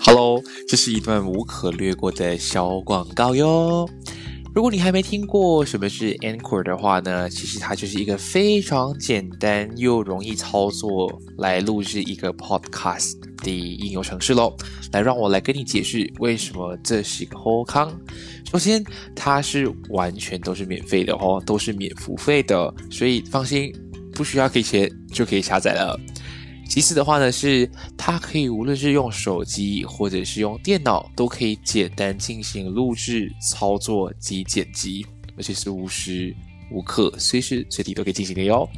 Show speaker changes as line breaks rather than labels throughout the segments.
Hello，这是一段无可略过的小广告哟。如果你还没听过什么是 Anchor 的话呢，其实它就是一个非常简单又容易操作来录制一个 Podcast 的应用程式喽。来，让我来跟你解释为什么这是一个好康。首先，它是完全都是免费的哦，都是免付费的，所以放心，不需要给钱就可以下载了。其次的话呢，是它可以无论是用手机或者是用电脑，都可以简单进行录制、操作及剪辑，而且是无时无刻、随时随地都可以进行的哟。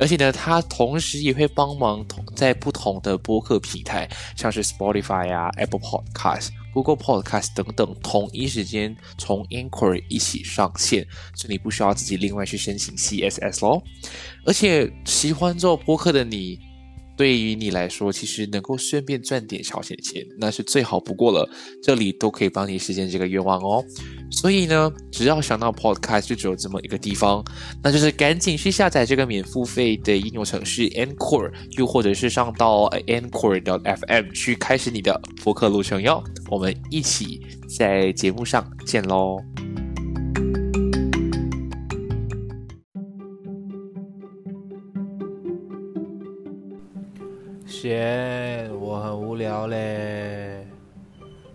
而且呢，它同时也会帮忙同在不同的播客平台，像是 Spotify 啊、Apple Podcast、Google Podcast 等等，同一时间从 Inquiry 一起上线，所以你不需要自己另外去申请 CSS 咯。而且喜欢做播客的你。对于你来说，其实能够顺便赚点小钱钱，那是最好不过了。这里都可以帮你实现这个愿望哦。所以呢，只要想到 Podcast 就只有这么一个地方，那就是赶紧去下载这个免付费的应用程序 Anchor，又或者是上到 Anchor.fm 去开始你的播客路程哟。我们一起在节目上见喽。
贤，我很无聊嘞。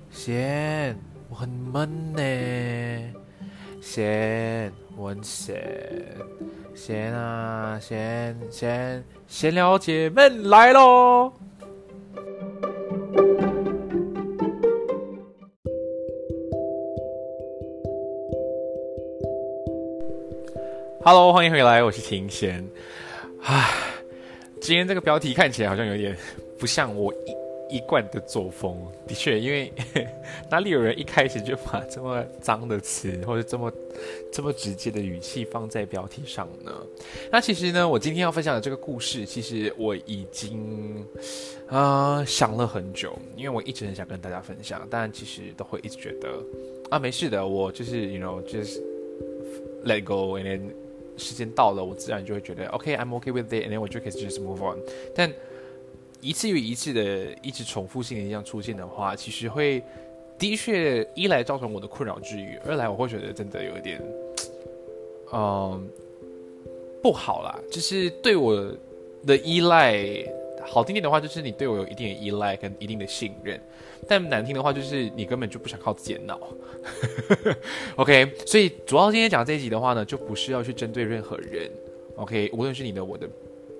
贤，我很闷呢。贤，我很闲。贤啊，贤贤，闲聊解闷来喽！Hello，欢迎回来，我是庭贤。唉。今天这个标题看起来好像有点不像我一一贯的作风。的确，因为 哪里有人一开始就把这么脏的词或者这么这么直接的语气放在标题上呢？那其实呢，我今天要分享的这个故事，其实我已经啊想了很久，因为我一直很想跟大家分享，但其实都会一直觉得啊没事的，我就是 you know just let go and then 时间到了，我自然就会觉得 OK，I'm OK with it，and then 我就可以 just move on。但一次又一次的一直重复性的一样出现的话，其实会的确一来造成我的困扰之余，二来我会觉得真的有一点，嗯，不好啦，就是对我的依赖。好听点的话，就是你对我有一定的依赖跟一定的信任；但难听的话，就是你根本就不想靠自己的脑。OK，所以主要今天讲这一集的话呢，就不是要去针对任何人。OK，无论是你的、我的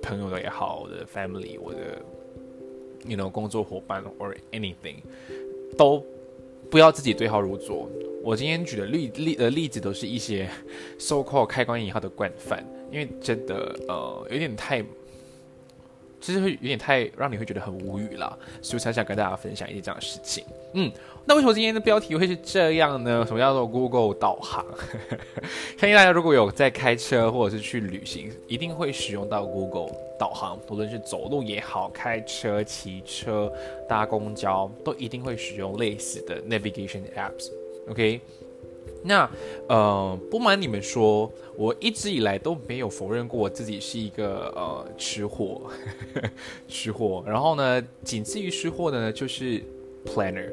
朋友的也好，我的 family，我的，you know，工作伙伴 or anything，都不要自己对号入座。我今天举的例例呃例子都是一些 so called 开关引号的惯犯，因为真的呃有点太。其实会有点太让你会觉得很无语了，所以才想跟大家分享一些这样的事情。嗯，那为什么今天的标题会是这样呢？什么叫做 Google 导航？相信大家如果有在开车或者是去旅行，一定会使用到 Google 导航，无论是走路也好，开车、骑车、搭公交，都一定会使用类似的 navigation apps。OK。那，呃，不瞒你们说，我一直以来都没有否认过我自己是一个呃吃货，吃货。然后呢，仅次于吃货的呢，就是 planner。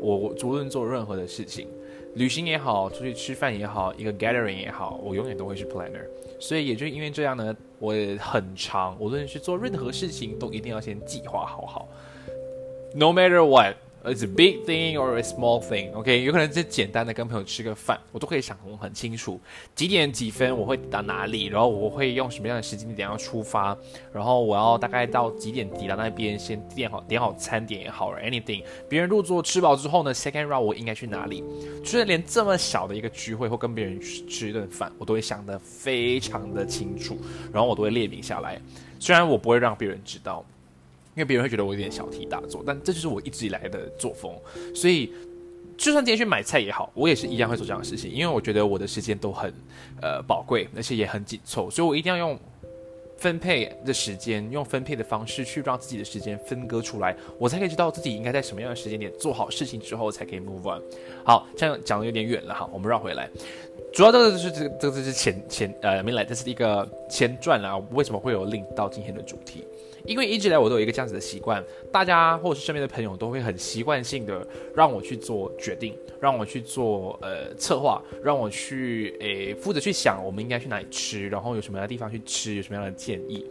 我无论做任何的事情，旅行也好，出去吃饭也好，一个 gathering 也好，我永远都会是 planner。所以也就因为这样呢，我很长，无论是做任何事情，都一定要先计划好好，no matter what。It's a big thing or a small thing, OK？有可能是简单的跟朋友吃个饭，我都可以想很很清楚，几点几分我会到哪里，然后我会用什么样的时间点要出发，然后我要大概到几点抵达那边，先点好点好餐点也好，anything。别人入座吃饱之后呢，second round 我应该去哪里？就是连这么小的一个聚会或跟别人吃吃一顿饭，我都会想得非常的清楚，然后我都会列明下来。虽然我不会让别人知道。因为别人会觉得我有点小题大做，但这就是我一直以来的作风。所以，就算今天去买菜也好，我也是一样会做这样的事情。因为我觉得我的时间都很呃宝贵，而且也很紧凑，所以我一定要用分配的时间，用分配的方式去让自己的时间分割出来，我才可以知道自己应该在什么样的时间点做好事情之后，才可以 move on。好，这样讲的有点远了哈，我们绕回来。主要这个就是这个这个就是前前呃没来，这是一个前传啊，为什么会有 link 到今天的主题？因为一直以来我都有一个这样子的习惯，大家或者是身边的朋友都会很习惯性的让我去做决定，让我去做呃策划，让我去诶负责去想我们应该去哪里吃，然后有什么样的地方去吃，有什么样的建议。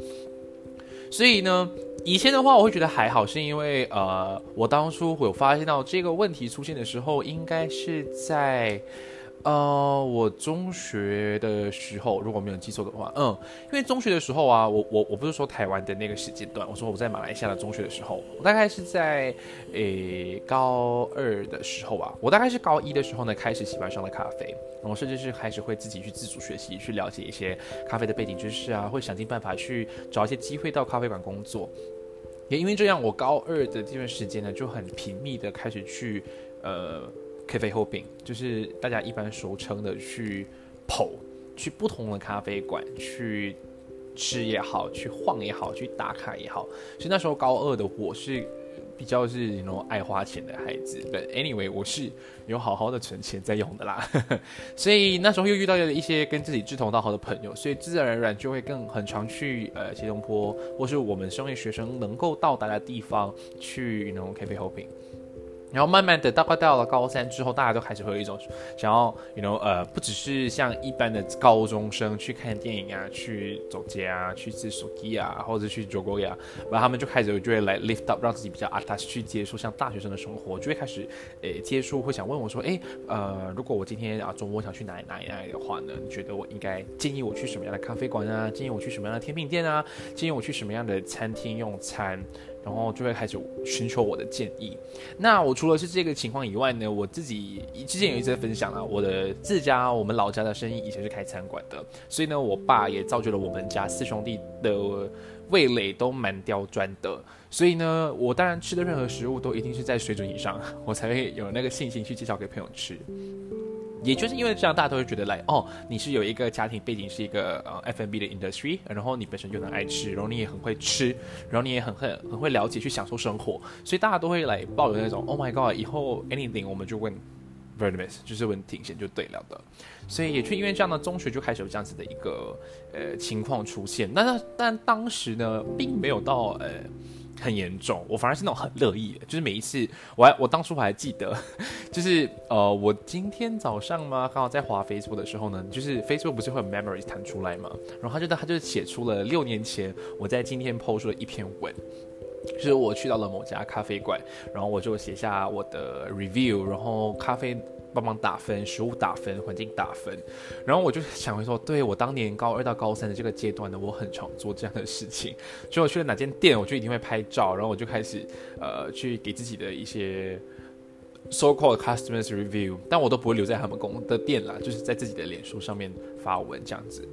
所以呢，以前的话我会觉得还好，是因为呃我当初有发现到这个问题出现的时候，应该是在。呃，我中学的时候，如果没有记错的话，嗯，因为中学的时候啊，我我我不是说台湾的那个时间段，我说我在马来西亚的中学的时候，我大概是在诶高二的时候吧，我大概是高一的时候呢，开始喜欢上了咖啡，然后甚至是开始会自己去自主学习，去了解一些咖啡的背景知识啊，会想尽办法去找一些机会到咖啡馆工作，也因为这样，我高二的这段时间呢，就很频密的开始去呃。咖啡后饼就是大家一般俗称的去跑，去不同的咖啡馆去吃也好，去晃也好，去打卡也好。所以那时候高二的我是比较是那种爱花钱的孩子对 anyway，我是有好好的存钱在用的啦。所以那时候又遇到了一些跟自己志同道合的朋友，所以自然而然就会更很常去呃吉隆坡或是我们身为学生能够到达的地方去那种咖啡后饼。然后慢慢的，大概到了高三之后，大家都开始会有一种想要，you know，呃，不只是像一般的高中生去看电影啊，去走街啊，去吃手机啊，或者去酒国呀，然后他们就开始就会来 lift up，让自己比较 attach 去接触像大学生的生活，就会开始诶接触，会想问我说，诶，呃，如果我今天啊周末想去哪里哪里哪里的话呢，你觉得我应该建议我去什么样的咖啡馆啊？建议我去什么样的甜品店啊？建议我去什么样的餐厅用餐？然后就会开始寻求我的建议。那我除了是这个情况以外呢，我自己之前有一次分享了我的自家我们老家的生意以前是开餐馆的，所以呢，我爸也造就了我们家四兄弟的味蕾都蛮刁钻的。所以呢，我当然吃的任何食物都一定是在水准以上，我才会有那个信心去介绍给朋友吃。也就是因为这样，大家都会觉得来哦，你是有一个家庭背景，是一个呃 F N B 的 industry，然后你本身就很爱吃，然后你也很会吃，然后你也很很很会了解去享受生活，所以大家都会来抱有那种 Oh my God，以后 anything 我们就问 Vertimus，就是问挺贤就对了的。所以也就因为这样的中学就开始有这样子的一个呃情况出现。那但当时呢，并没有到呃。很严重，我反而是那种很乐意的，就是每一次，我还我当初我还记得，就是呃，我今天早上嘛，刚好在滑 Facebook 的时候呢，就是 Facebook 不是会有 Memories 弹出来嘛，然后他就他就写出了六年前我在今天 PO 出了一篇文，就是我去到了某家咖啡馆，然后我就写下我的 review，然后咖啡。帮忙打分，食物打分，环境打分，然后我就想会说，对我当年高二到高三的这个阶段呢，我很常做这样的事情。就我去了哪间店，我就一定会拍照，然后我就开始呃去给自己的一些 so called customers review，但我都不会留在他们公的店啦，就是在自己的脸书上面发文这样子。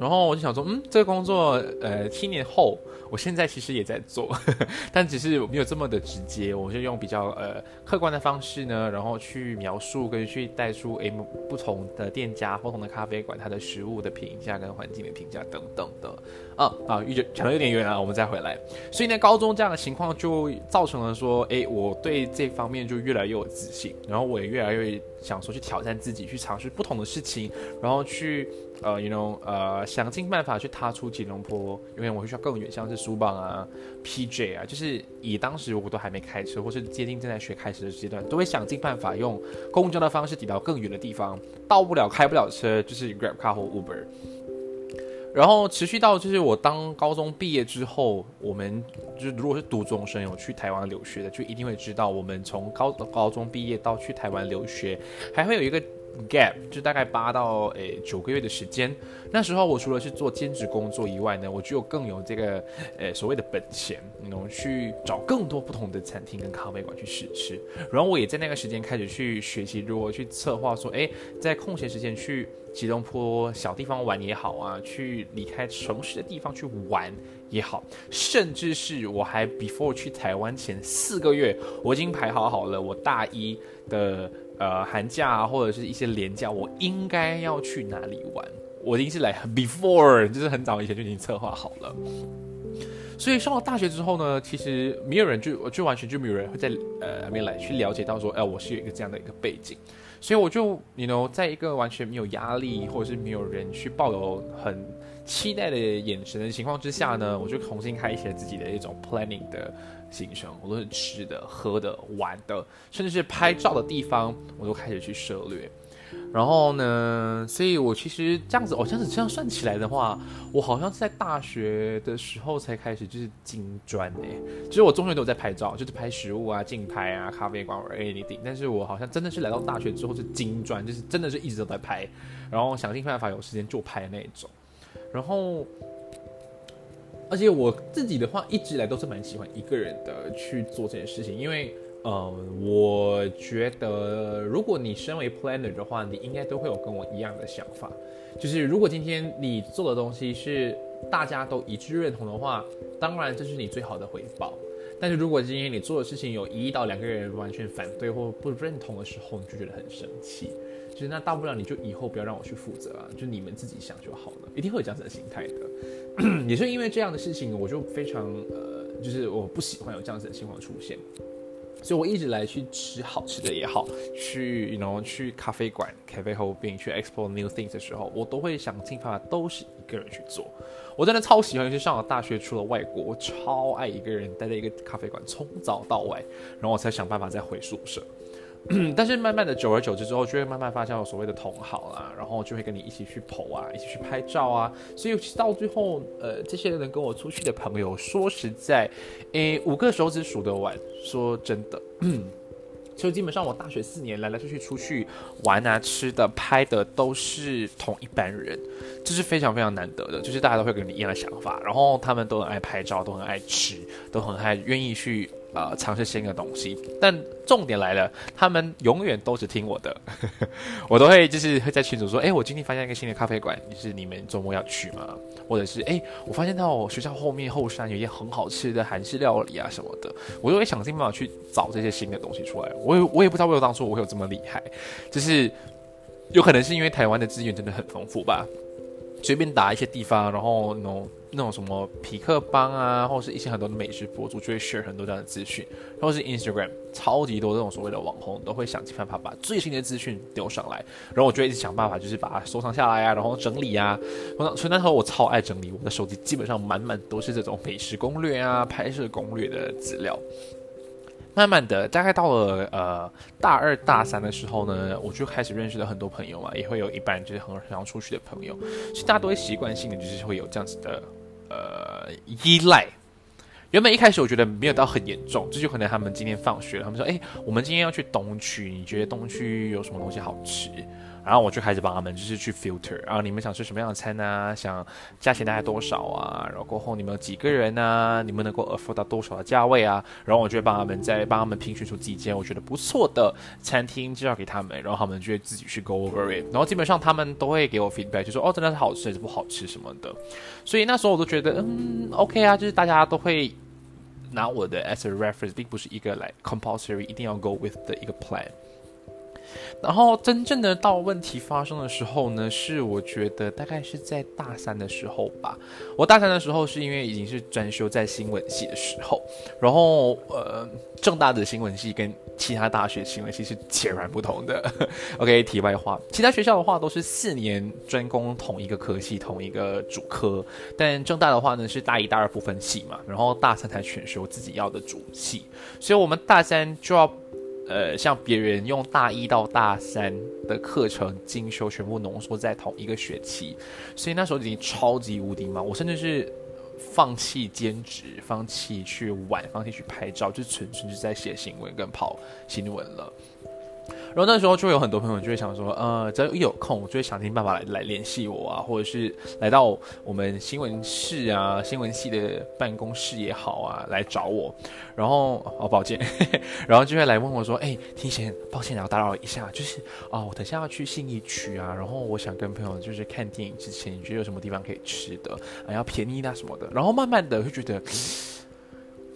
然后我就想说，嗯，这个工作，呃，七年后，我现在其实也在做，但只是没有这么的直接，我就用比较呃客观的方式呢，然后去描述跟去带出诶不同的店家、不同的咖啡馆它的食物的评价跟环境的评价等等的。啊啊，讲讲的有点远了，我们再回来。所以呢，高中这样的情况就造成了说，诶，我对这方面就越来越有自信，然后我也越来越想说去挑战自己，去尝试不同的事情，然后去。呃，you know，呃，想尽办法去踏出吉隆坡，因为我会需要更远，像是苏邦啊、PJ 啊，就是以当时我都还没开车，或是接近正在学开始的阶段，都会想尽办法用公交的方式抵达更远的地方，到不了开不了车，就是 Grab Car 或 Uber。然后持续到就是我当高中毕业之后，我们就如果是读中生有去台湾留学的，就一定会知道，我们从高高中毕业到去台湾留学，还会有一个。Gap 就大概八到诶九个月的时间，那时候我除了是做兼职工作以外呢，我就更有这个诶所谓的本钱，能去找更多不同的餐厅跟咖啡馆去试吃。然后我也在那个时间开始去学习如何去策划，说诶在空闲时间去吉隆坡小地方玩也好啊，去离开城市的地方去玩也好，甚至是我还 before 去台湾前四个月，我已经排好好了我大一的。呃，寒假，或者是一些年假，我应该要去哪里玩？我已经是来 before，就是很早以前就已经策划好了。所以上了大学之后呢，其实没有人就就完全就没有人会在呃那边来去了解到说，哎，我是有一个这样的一个背景。所以我就，你 know，在一个完全没有压力，或者是没有人去抱有很。期待的眼神的情况之下呢，我就重新开启了自己的一种 planning 的行程，无论是吃的、喝的、玩的，甚至是拍照的地方，我都开始去涉略。然后呢，所以我其实这样子，哦，这样子这样算起来的话，我好像是在大学的时候才开始就是精专诶。其实我中学都有在拍照，就是拍食物啊、竞拍啊、咖啡馆或 anything。但是我好像真的是来到大学之后是精专，就是真的是一直都在拍，然后想尽办法有时间就拍那种。然后，而且我自己的话，一直以来都是蛮喜欢一个人的去做这件事情，因为。呃，我觉得如果你身为 planner 的话，你应该都会有跟我一样的想法，就是如果今天你做的东西是大家都一致认同的话，当然这是你最好的回报。但是如果今天你做的事情有一到两个人完全反对或不认同的时候，你就觉得很生气。就是那大不了你就以后不要让我去负责啊，就你们自己想就好了，一定会有这样子的心态的。也是因为这样的事情，我就非常呃，就是我不喜欢有这样子的情况出现。所以，我一直来去吃好吃的也好，去然后去咖啡馆、咖啡后边去 explore new things 的时候，我都会想尽办法，都是一个人去做。我真的超喜欢，尤其上了大学，出了外国，我超爱一个人待在一个咖啡馆，从早到晚，然后我才想办法再回宿舍。但是慢慢的，久而久之之后，就会慢慢发现有所谓的同好啦，然后就会跟你一起去跑啊，一起去拍照啊。所以其实到最后，呃，这些人跟我出去的朋友，说实在，诶，五个手指数得完。说真的，所以基本上我大学四年来来去去出去玩啊、吃的、拍的都是同一班人，这是非常非常难得的，就是大家都会跟你一样的想法，然后他们都很爱拍照，都很爱吃，都很爱愿意去。呃，尝试新的东西，但重点来了，他们永远都只听我的，我都会就是会在群组说，哎，我今天发现一个新的咖啡馆，就是你们周末要去吗？或者是，哎，我发现到我学校后面后山有一些很好吃的韩式料理啊什么的，我就会想尽办法去找这些新的东西出来。我也我也不知道为什么当初我会有这么厉害，就是有可能是因为台湾的资源真的很丰富吧，随便打一些地方，然后那种。那种什么皮克邦啊，或者是一些很多的美食博主就会 share 很多这样的资讯，或者是 Instagram 超级多这种所谓的网红都会想尽办法把最新的资讯丢上来，然后我就一直想办法就是把它收藏下来啊，然后整理啊。所以那时候我超爱整理，我的手机基本上满满都是这种美食攻略啊、拍摄攻略的资料。慢慢的，大概到了呃大二大三的时候呢，我就开始认识了很多朋友嘛，也会有一半就是很想要出去的朋友，其实大家都会习惯性的就是会有这样子的。呃，依赖。原本一开始我觉得没有到很严重，这就可能他们今天放学，他们说：“哎，我们今天要去东区，你觉得东区有什么东西好吃？”然后我就开始帮他们，就是去 filter 啊，你们想吃什么样的餐呢？想价钱大概多少啊？然后过后你们有几个人呢？你们能够 afford 到多少的价位啊？然后我就会帮他们再帮他们评选出几间我觉得不错的餐厅介绍给他们，然后他们就会自己去 go over it。然后基本上他们都会给我 feedback，就说哦，真的是好吃还是不好吃什么的。所以那时候我都觉得嗯 OK 啊，就是大家都会拿我的 as a reference，并不是一个来 compulsory 一定要 go with 的一个 plan。然后真正的到问题发生的时候呢，是我觉得大概是在大三的时候吧。我大三的时候是因为已经是专修在新闻系的时候，然后呃，正大的新闻系跟其他大学新闻系是截然不同的。OK，题外话，其他学校的话都是四年专攻同一个科系、同一个主科，但正大的话呢是大一、大二不分系嘛，然后大三才选修自己要的主系，所以我们大三就要。呃，像别人用大一到大三的课程精修全部浓缩在同一个学期，所以那时候已经超级无敌忙，我甚至是放弃兼职，放弃去玩，放弃去拍照，就纯粹是在写新闻跟跑新闻了。然后那时候就有很多朋友就会想说，呃，只要一有空，我就会想尽办法来来联系我啊，或者是来到我们新闻室啊、新闻系的办公室也好啊，来找我。然后哦，抱歉，然后就会来问我说，哎，提前，抱歉，然后打扰一下，就是啊，我等下要去信义区啊，然后我想跟朋友就是看电影之前，你觉得有什么地方可以吃的啊，要便宜啊什么的。然后慢慢的会觉得。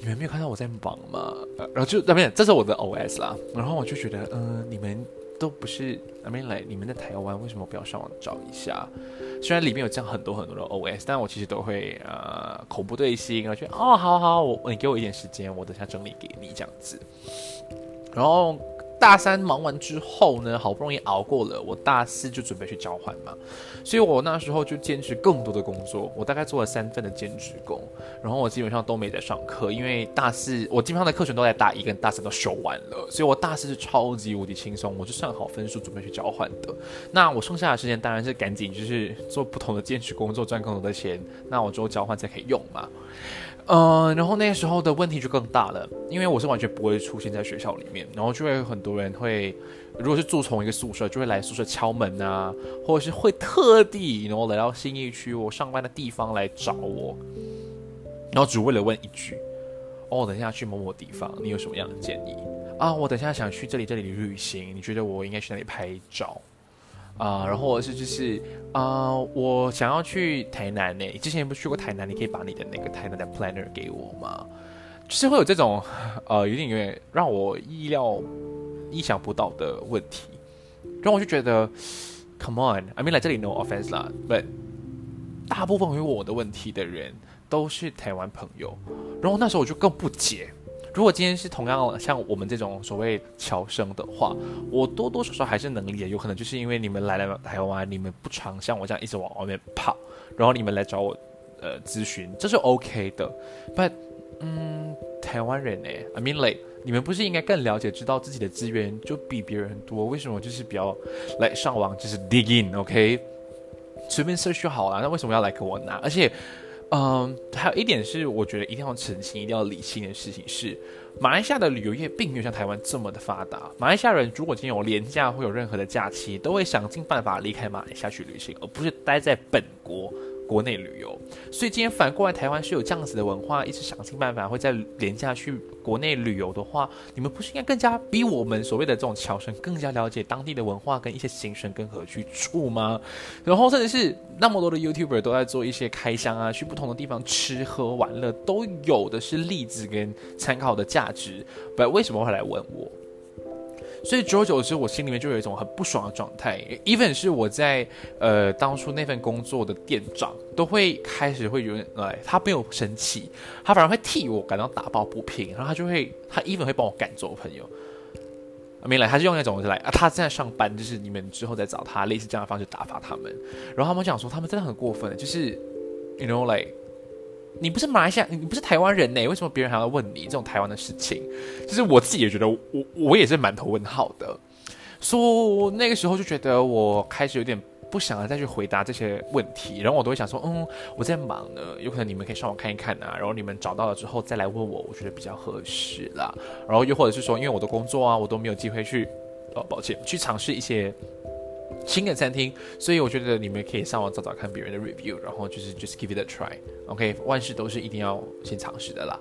你们没有看到我在忙吗？然后就那边，这是我的 OS 啦。然后我就觉得，嗯，你们都不是那边来，你们在台湾，为什么不要上网找一下？虽然里面有这样很多很多的 OS，但我其实都会呃口不对心，然后觉得哦，好好，我你给我一点时间，我等下整理给你这样子。然后。大三忙完之后呢，好不容易熬过了，我大四就准备去交换嘛，所以我那时候就兼职更多的工作，我大概做了三份的兼职工，然后我基本上都没在上课，因为大四我基本上的课程都在大一跟大三都修完了，所以我大四是超级无敌轻松，我就算好分数准备去交换的。那我剩下的时间当然是赶紧就是做不同的兼职工作赚更多的钱，那我之后交换才可以用嘛。嗯，然后那时候的问题就更大了，因为我是完全不会出现在学校里面，然后就会有很多人会，如果是住同一个宿舍，就会来宿舍敲门啊，或者是会特地然后来到新义区我上班的地方来找我，然后只为了问一句：“哦，等一下去某某地方，你有什么样的建议啊？我等一下想去这里这里旅行，你觉得我应该去哪里拍照？”啊，然后或者是就是啊，我想要去台南呢。你之前不是去过台南，你可以把你的那个台南的 planner 给我吗？就是会有这种呃，有点有点让我意料意想不到的问题。然后我就觉得，Come on，I mean 来这里 no offense 啦，but 大部分回我的问题的人都是台湾朋友。然后那时候我就更不解。如果今天是同样像我们这种所谓侨生的话，我多多少少还是能理解，有可能就是因为你们来了台湾，你们不常像我这样一直往外面跑，然后你们来找我，呃，咨询，这是 OK 的。But，嗯，台湾人呢，I mean like，你们不是应该更了解，知道自己的资源就比别人多？为什么就是比较来上网就是 dig in，OK，随便 search 好了，那为什么要来跟我拿？而且。嗯，还有一点是，我觉得一定要澄清、一定要理性的事情是，马来西亚的旅游业并没有像台湾这么的发达。马来西亚人如果今天有廉价或有任何的假期，都会想尽办法离开马来西亚去旅行，而不是待在本国。国内旅游，所以今天反过来，台湾是有这样子的文化，一直想尽办法会在廉价去国内旅游的话，你们不是应该更加比我们所谓的这种侨生更加了解当地的文化跟一些行程跟何去处吗？然后甚至是那么多的 YouTuber 都在做一些开箱啊，去不同的地方吃喝玩乐，都有的是例子跟参考的价值，不，为什么会来问我？所以久而久之，我心里面就有一种很不爽的状态。even 是我在呃当初那份工作的店长，都会开始会有点哎，他没有生气，他反而会替我感到打抱不平，然后他就会他 even 会帮我赶走朋友。没来，他是用那种来啊，他在上班，就是你们之后再找他，类似这样的方式打发他们。然后他们讲说，他们真的很过分，就是 you know like。你不是马来西亚，你不是台湾人呢？为什么别人还要问你这种台湾的事情？就是我自己也觉得，我我也是满头问号的。说那个时候就觉得我开始有点不想再去回答这些问题，然后我都会想说，嗯，我在忙呢，有可能你们可以上网看一看啊，然后你们找到了之后再来问我，我觉得比较合适啦。然后又或者是说，因为我的工作啊，我都没有机会去，哦，抱歉，去尝试一些。新的餐厅，所以我觉得你们可以上网找找看别人的 review，然后就是 just give it a try，OK，万事都是一定要先尝试的啦。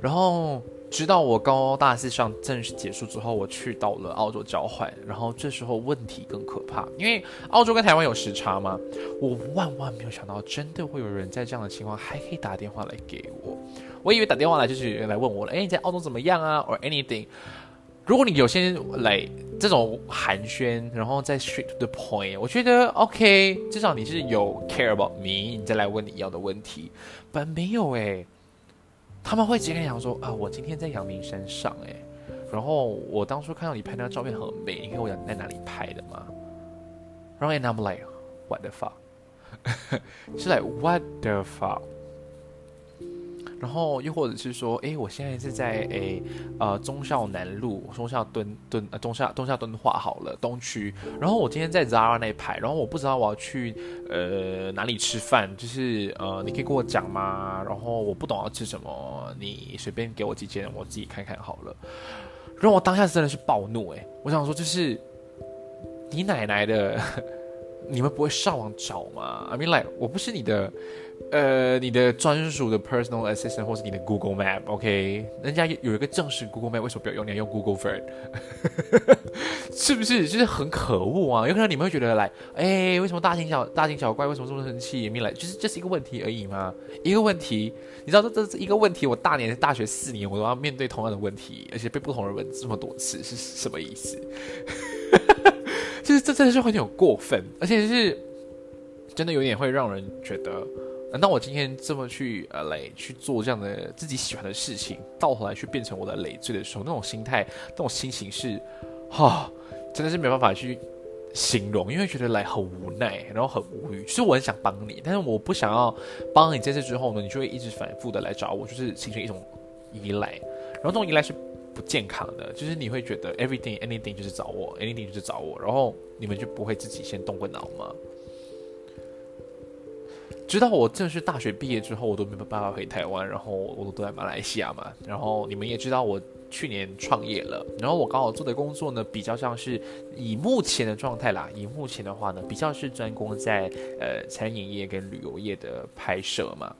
然后直到我高大四上正式结束之后，我去到了澳洲交换，然后这时候问题更可怕，因为澳洲跟台湾有时差嘛，我万万没有想到，真的会有人在这样的情况还可以打电话来给我，我以为打电话来就是有人来问我了，哎，你在澳洲怎么样啊，or anything。如果你有些来这种寒暄，然后再 straight to the point，我觉得 OK，至少你是有 care about me，你再来问你要的问题。本没有诶，他们会直接跟你讲说啊，我今天在阳明山上诶，然后我当初看到你拍那个照片很美，你跟我讲在哪里拍的吗？然后 and I'm like what the fuck，是 like what the fuck。然后又或者是说，哎，我现在是在诶，呃，忠孝南路、忠孝敦敦、呃，忠孝忠孝敦化好了东区。然后我今天在 Zara 那一排，然后我不知道我要去呃哪里吃饭，就是呃，你可以跟我讲吗？然后我不懂要吃什么，你随便给我几件，我自己看看好了。然后我当下真的是暴怒，哎，我想说就是你奶奶的，你们不会上网找吗？I mean like，我不是你的。呃，你的专属的 personal assistant 或是你的 Google Map，OK？人家有一个正式 Google Map，为什么不要用？你要用 Google f e r 是不是？就是很可恶啊！有可能你们会觉得来，哎，为什么大惊小大惊小怪？为什么这么生气？没来，就是这是一个问题而已吗？一个问题，你知道这这是一个问题？我大年大学四年，我都要面对同样的问题，而且被不同人问这么多次，是什么意思？就是这真的是有点过分，而且是真的有点会让人觉得。难道我今天这么去呃来去做这样的自己喜欢的事情，到头来去变成我的累赘的时候，那种心态、那种心情是哈，真的是没办法去形容，因为觉得来很无奈，然后很无语。其实我很想帮你，但是我不想要帮你这次之后呢，你就会一直反复的来找我，就是形成一种依赖，然后这种依赖是不健康的，就是你会觉得 everything anything 就是找我，anything 就是找我，然后你们就不会自己先动过脑吗？直到我正式大学毕业之后，我都没有办法回台湾，然后我都在马来西亚嘛。然后你们也知道，我去年创业了，然后我刚好做的工作呢，比较像是以目前的状态啦，以目前的话呢，比较是专攻在呃餐饮业跟旅游业的拍摄嘛。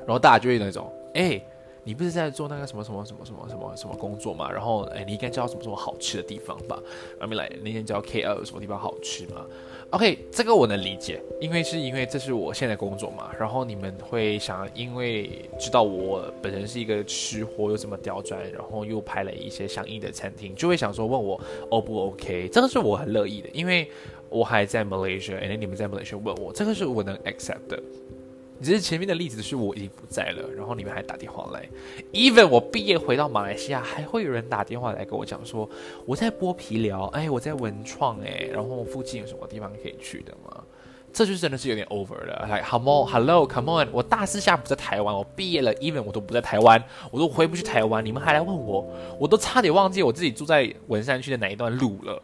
然后大家就会那种，哎，你不是在做那个什么什么什么什么什么什么工作嘛？然后哎，你应该知道什么什么好吃的地方吧？阿米来那天叫 K 二，什么地方好吃吗？OK，这个我能理解，因为是因为这是我现在工作嘛。然后你们会想，因为知道我本身是一个吃货，又这么刁钻，然后又拍了一些相应的餐厅，就会想说问我 O 不 OK？这个是我很乐意的，因为我还在 Malaysia，哎，你们在 Malaysia 问我，这个是我能 accept 的。只是前面的例子是我已经不在了，然后你们还打电话来，even 我毕业回到马来西亚，还会有人打电话来跟我讲说我在剥皮寮，哎，我在文创，哎，然后附近有什么地方可以去的吗？这就真的是有点 over 了。来，hello，hello，come on，我大四下不在台湾，我毕业了，even 我都不在台湾，我都回不去台湾，你们还来问我，我都差点忘记我自己住在文山区的哪一段路了，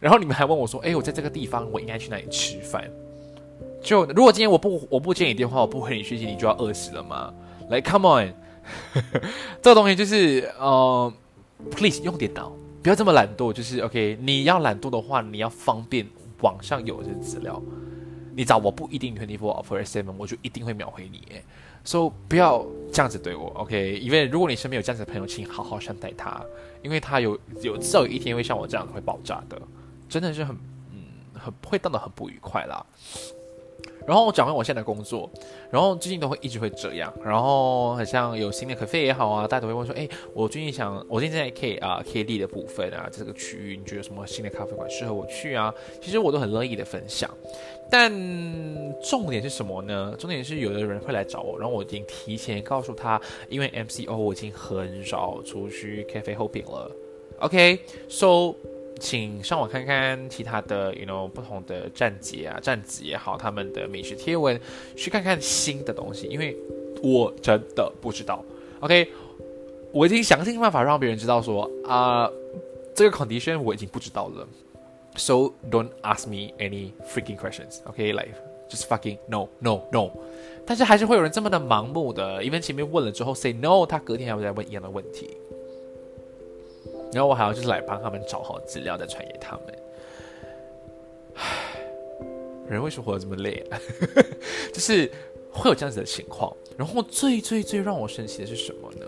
然后你们还问我说，哎，我在这个地方，我应该去哪里吃饭？就如果今天我不我不接你电话，我不回你讯息，你就要饿死了吗？来，come on，这个东西就是呃，please 用电脑，不要这么懒惰。就是 OK，你要懒惰的话，你要方便网上有这些资料。你找我不一定 twenty four offer seven，我就一定会秒回你。So 不要这样子对我，OK？因为如果你身边有这样子的朋友，请好好善待他，因为他有有至少有一天会像我这样会爆炸的，真的是很嗯很会闹得很不愉快啦。然后我讲完我现在的工作，然后最近都会一直会这样，然后好像有新的咖啡也好啊，大家都会问说，哎，我最近想，我最近在 K 啊 K D 的部分啊，这个区域你觉得什么新的咖啡馆适合我去啊？其实我都很乐意的分享，但重点是什么呢？重点是有的人会来找我，然后我已经提前告诉他，因为 M C O 我已经很少出去咖啡后饼了，OK，So。请上网看看其他的，you know，不同的站姐啊、站子也好，他们的美食贴文，去看看新的东西，因为我真的不知道。OK，我已经想尽办法让别人知道说啊，这个 condition 我已经不知道了。So don't ask me any freaking questions. OK，like just fucking no no no。但是还是会有人这么的盲目的，因为前面问了之后 say no，他隔天还会再问一样的问题。然后我还要就是来帮他们找好资料，再传给他们。唉，人为什么活得这么累啊？就是会有这样子的情况。然后最最最让我生气的是什么呢？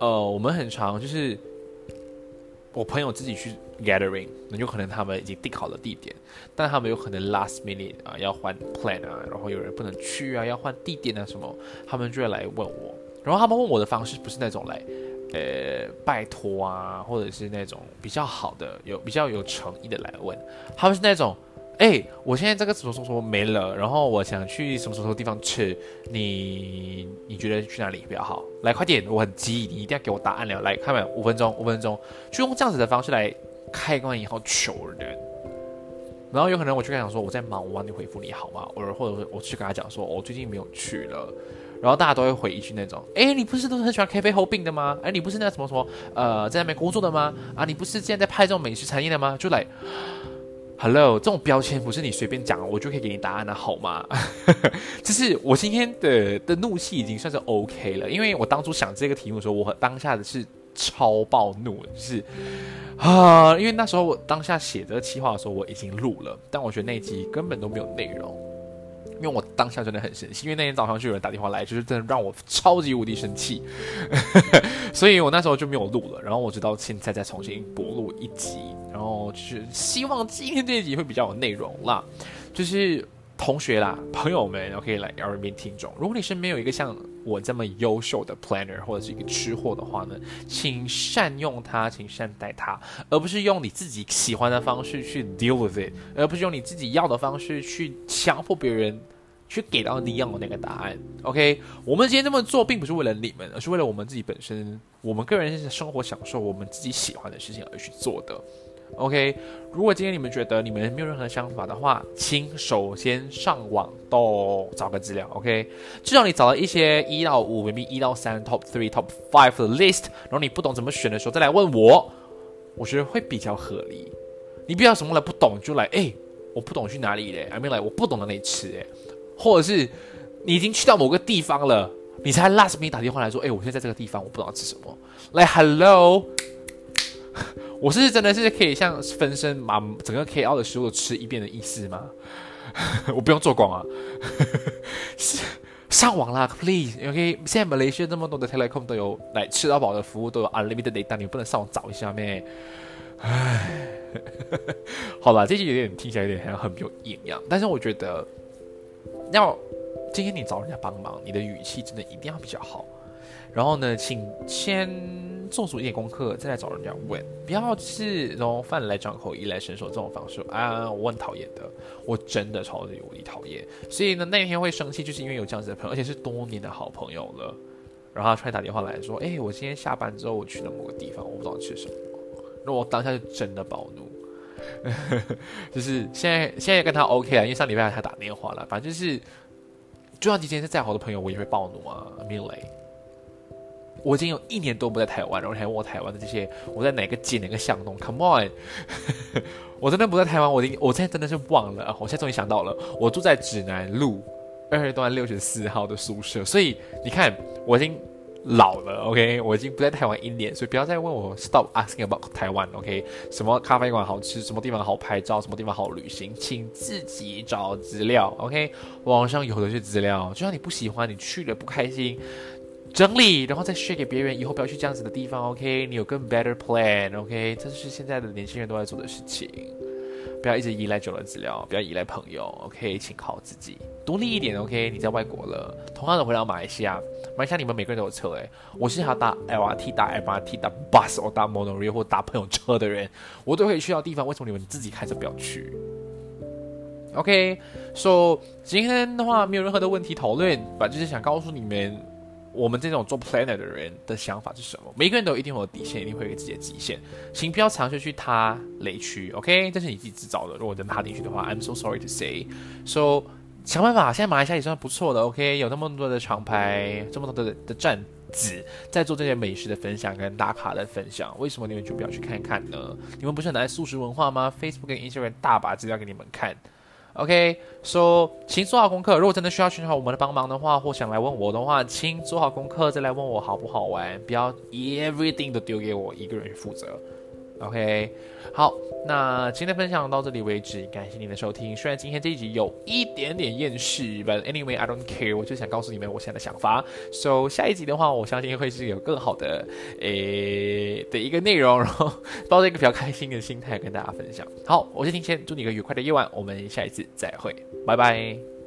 呃，我们很常就是我朋友自己去 gathering，那有可能他们已经定好了地点，但他们有可能 last minute 啊要换 plan 啊，然后有人不能去啊，要换地点啊什么，他们就会来问我。然后他们问我的方式不是那种来。呃，拜托啊，或者是那种比较好的、有比较有诚意的来问，他们是那种，哎，我现在这个什么什么没了，然后我想去什么什么地方吃，你你觉得去哪里比较好？来，快点，我很急，你一定要给我答案了。来，看没？五分钟，五分钟，就用这样子的方式来开关以后求人。然后有可能我就跟他讲说，我在忙，我晚点回复你好吗？或者或者我去跟他讲说，我最近没有去了。然后大家都会回一句那种，哎，你不是都是很喜欢咖啡后病的吗？哎，你不是那什么什么呃，在那边工作的吗？啊，你不是现在在拍这种美食产业的吗？就来，Hello，这种标签不是你随便讲，我就可以给你答案的好吗？就是我今天的的怒气已经算是 OK 了，因为我当初想这个题目的时候，我当下的是超暴怒，就是啊，因为那时候我当下写这个企划的时候，我已经录了，但我觉得那集根本都没有内容。因为我当下真的很生气，因为那天早上就有人打电话来，就是真的让我超级无敌生气，所以我那时候就没有录了。然后我直到现在再重新播录一集，然后就是希望今天这一集会比较有内容啦，就是。同学啦，朋友们，OK，来耳边听众。如果你身边有一个像我这么优秀的 planner 或者是一个吃货的话呢，请善用它，请善待它，而不是用你自己喜欢的方式去 deal with it，而不是用你自己要的方式去强迫别人去给到你要的那个答案。OK，我们今天这么做并不是为了你们，而是为了我们自己本身，我们个人生活享受我们自己喜欢的事情而去做的。OK，如果今天你们觉得你们没有任何想法的话，请首先上网都找个资料，OK，至少你找到一些一到五，maybe 一到三，top three、top five 的 list，然后你不懂怎么选的时候再来问我，我觉得会比较合理。你不要什么来不懂就来，哎，我不懂去哪里嘞？I mean like 我不懂哪里吃哎，或者是你已经去到某个地方了，你才 last minute 打电话来说，哎，我现在在这个地方，我不知道吃什么，来 hello。我是真的是可以像分身把整个 KL 的食物吃一遍的意思吗？我不用做光啊，上网啦，please，OK。现在 Malaysia 那么多的 telecom 都有来吃到饱的服务，都有 unlimited data，你不能上网找一下咩？唉，好吧，这句有点听起来有点好像很没有营养，但是我觉得要今天你找人家帮忙，你的语气真的一定要比较好。然后呢，请先做足一点功课，再来找人家问，不要是然后饭来张口、衣来伸手这种方式啊，我很讨厌的，我真的超级无敌讨厌。所以呢，那天会生气，就是因为有这样子的朋友，而且是多年的好朋友了。然后他突然打电话来说：“哎，我今天下班之后我去了某个地方，我不知道吃什么。”那我当下就真的暴怒，就是现在现在跟他 OK 啊，因为上礼拜他打电话了，反正就是，就算今天是再好的朋友，我也会暴怒啊，没有雷。我已经有一年多不在台湾，然后还问我台湾的这些，我在哪个街哪个巷弄？Come on，我真的不在台湾，我已经我现在真的是忘了。我现在终于想到了，我住在指南路二段六十四号的宿舍。所以你看，我已经老了，OK，我已经不在台湾一年，所以不要再问我 Stop asking about 台湾，OK？什么咖啡馆好吃，什么地方好拍照，什么地方好旅行，请自己找资料，OK？网上有的是资料，就算你不喜欢，你去了不开心。整理，然后再 share 给别人，以后不要去这样子的地方，OK？你有更 better plan，OK？这是现在的年轻人都在做的事情，不要一直依赖久了资料，不要依赖朋友，OK？请靠自己，独立一点，OK？你在外国了，同样的回到马来西亚，马来西亚你们每个人都有车，诶，我是要搭 LRT、搭 MRT、搭 bus 或搭 monorail 或搭朋友车的人，我都可以去到地方，为什么你们自己开车不要去？OK？So 今天的话没有任何的问题讨论，把就是想告诉你们。我们这种做 planner 的人的想法是什么？每个人都一定有底线，一定会有自己的极限，请不要尝试去踏雷区，OK？这是你自己制造的。如果真踏进去的话，I'm so sorry to say。So 想办法，现在马来西亚也算不错的，OK？有那么多的厂牌，这么多的的站子在做这些美食的分享跟打卡的分享，为什么你们就不要去看看呢？你们不是很爱素食文化吗？Facebook 跟 Instagram 大把资料给你们看。OK，so，，请做好功课。如果真的需要寻求我们的帮忙的话，或想来问我的话，请做好功课再来问我好不好玩，不要 everything 都丢给我一个人去负责。OK，好，那今天分享到这里为止，感谢您的收听。虽然今天这一集有一点点厌世，but anyway I don't care，我就想告诉你们我现在的想法。So 下一集的话，我相信会是有更好的诶的一个内容，然后抱着一个比较开心的心态跟大家分享。好，我是金谦，祝你一个愉快的夜晚，我们下一次再会，拜拜。